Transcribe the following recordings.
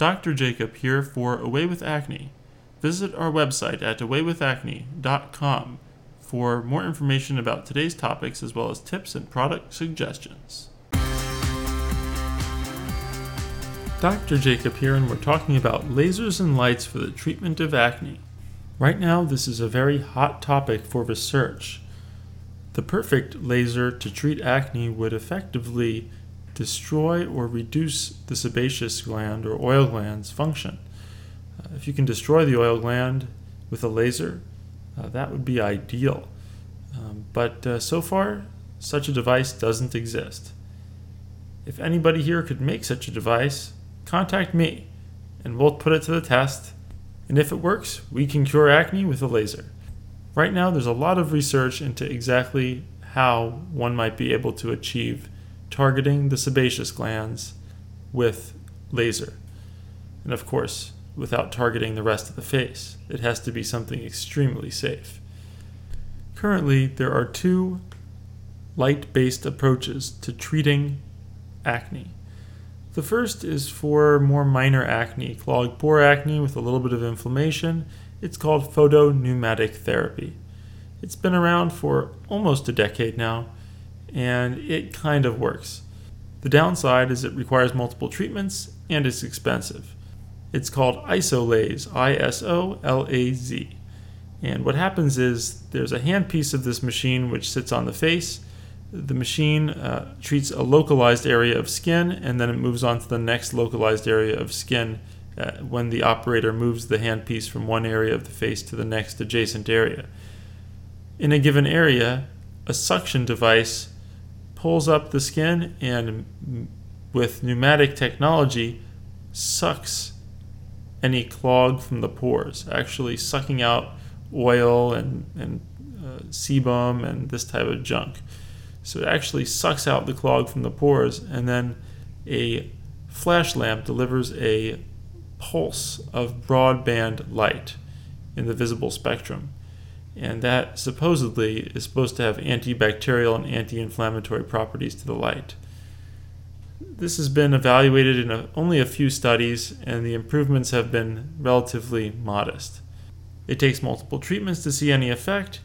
Dr. Jacob here for Away with Acne. Visit our website at awaywithacne.com for more information about today's topics as well as tips and product suggestions. Dr. Jacob here, and we're talking about lasers and lights for the treatment of acne. Right now, this is a very hot topic for research. The perfect laser to treat acne would effectively destroy or reduce the sebaceous gland or oil gland's function. Uh, if you can destroy the oil gland with a laser, uh, that would be ideal. Um, but uh, so far, such a device doesn't exist. If anybody here could make such a device, contact me and we'll put it to the test. And if it works, we can cure acne with a laser. Right now, there's a lot of research into exactly how one might be able to achieve targeting the sebaceous glands with laser. And of course, without targeting the rest of the face. It has to be something extremely safe. Currently, there are two light based approaches to treating acne. The first is for more minor acne, clogged pore acne with a little bit of inflammation. It's called photopneumatic therapy. It's been around for almost a decade now, and it kind of works. The downside is it requires multiple treatments and it's expensive. It's called Isolaz, I S O L A Z. And what happens is there's a handpiece of this machine which sits on the face the machine uh, treats a localized area of skin and then it moves on to the next localized area of skin uh, when the operator moves the handpiece from one area of the face to the next adjacent area. In a given area, a suction device pulls up the skin and, with pneumatic technology, sucks any clog from the pores, actually sucking out oil and, and uh, sebum and this type of junk. So it actually sucks out the clog from the pores, and then a flash lamp delivers a pulse of broadband light in the visible spectrum. And that supposedly is supposed to have antibacterial and anti inflammatory properties to the light. This has been evaluated in a, only a few studies, and the improvements have been relatively modest. It takes multiple treatments to see any effect,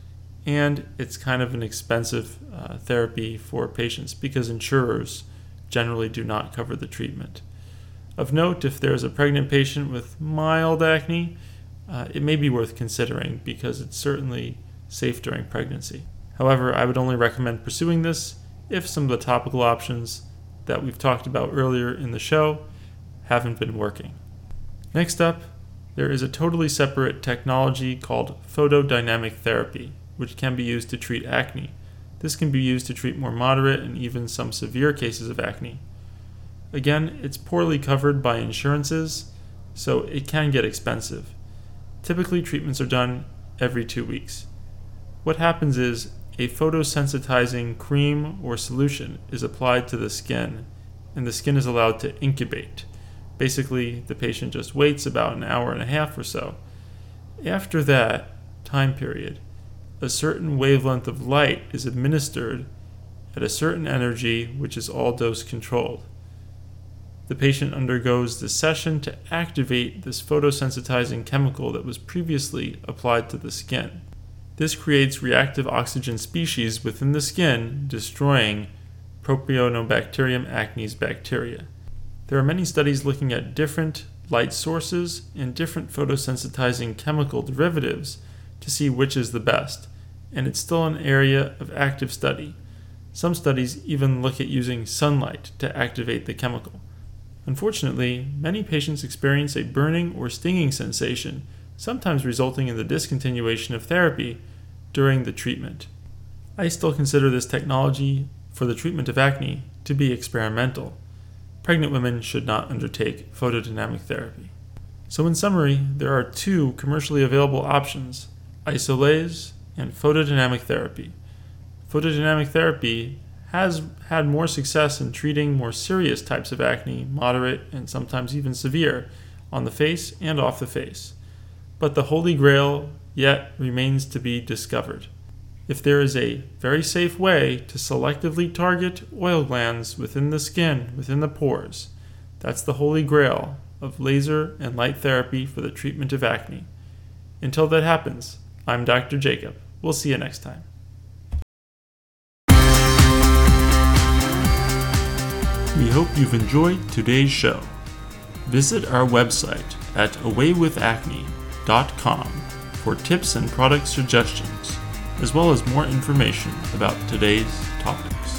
and it's kind of an expensive uh, therapy for patients because insurers generally do not cover the treatment. Of note, if there's a pregnant patient with mild acne, uh, it may be worth considering because it's certainly safe during pregnancy. However, I would only recommend pursuing this if some of the topical options that we've talked about earlier in the show haven't been working. Next up, there is a totally separate technology called photodynamic therapy, which can be used to treat acne. This can be used to treat more moderate and even some severe cases of acne. Again, it's poorly covered by insurances, so it can get expensive. Typically, treatments are done every two weeks. What happens is a photosensitizing cream or solution is applied to the skin, and the skin is allowed to incubate. Basically, the patient just waits about an hour and a half or so. After that time period, a certain wavelength of light is administered at a certain energy, which is all dose controlled. The patient undergoes the session to activate this photosensitizing chemical that was previously applied to the skin. This creates reactive oxygen species within the skin, destroying Propionibacterium acnes bacteria. There are many studies looking at different light sources and different photosensitizing chemical derivatives to see which is the best, and it's still an area of active study. Some studies even look at using sunlight to activate the chemical. Unfortunately, many patients experience a burning or stinging sensation, sometimes resulting in the discontinuation of therapy during the treatment. I still consider this technology for the treatment of acne to be experimental. Pregnant women should not undertake photodynamic therapy. So, in summary, there are two commercially available options Isolaz and photodynamic therapy. Photodynamic therapy has had more success in treating more serious types of acne, moderate and sometimes even severe, on the face and off the face. But the holy grail yet remains to be discovered. If there is a very safe way to selectively target oil glands within the skin, within the pores, that's the holy grail of laser and light therapy for the treatment of acne. Until that happens, I'm Dr. Jacob. We'll see you next time. Hope you've enjoyed today's show. Visit our website at awaywithacne.com for tips and product suggestions, as well as more information about today's topics.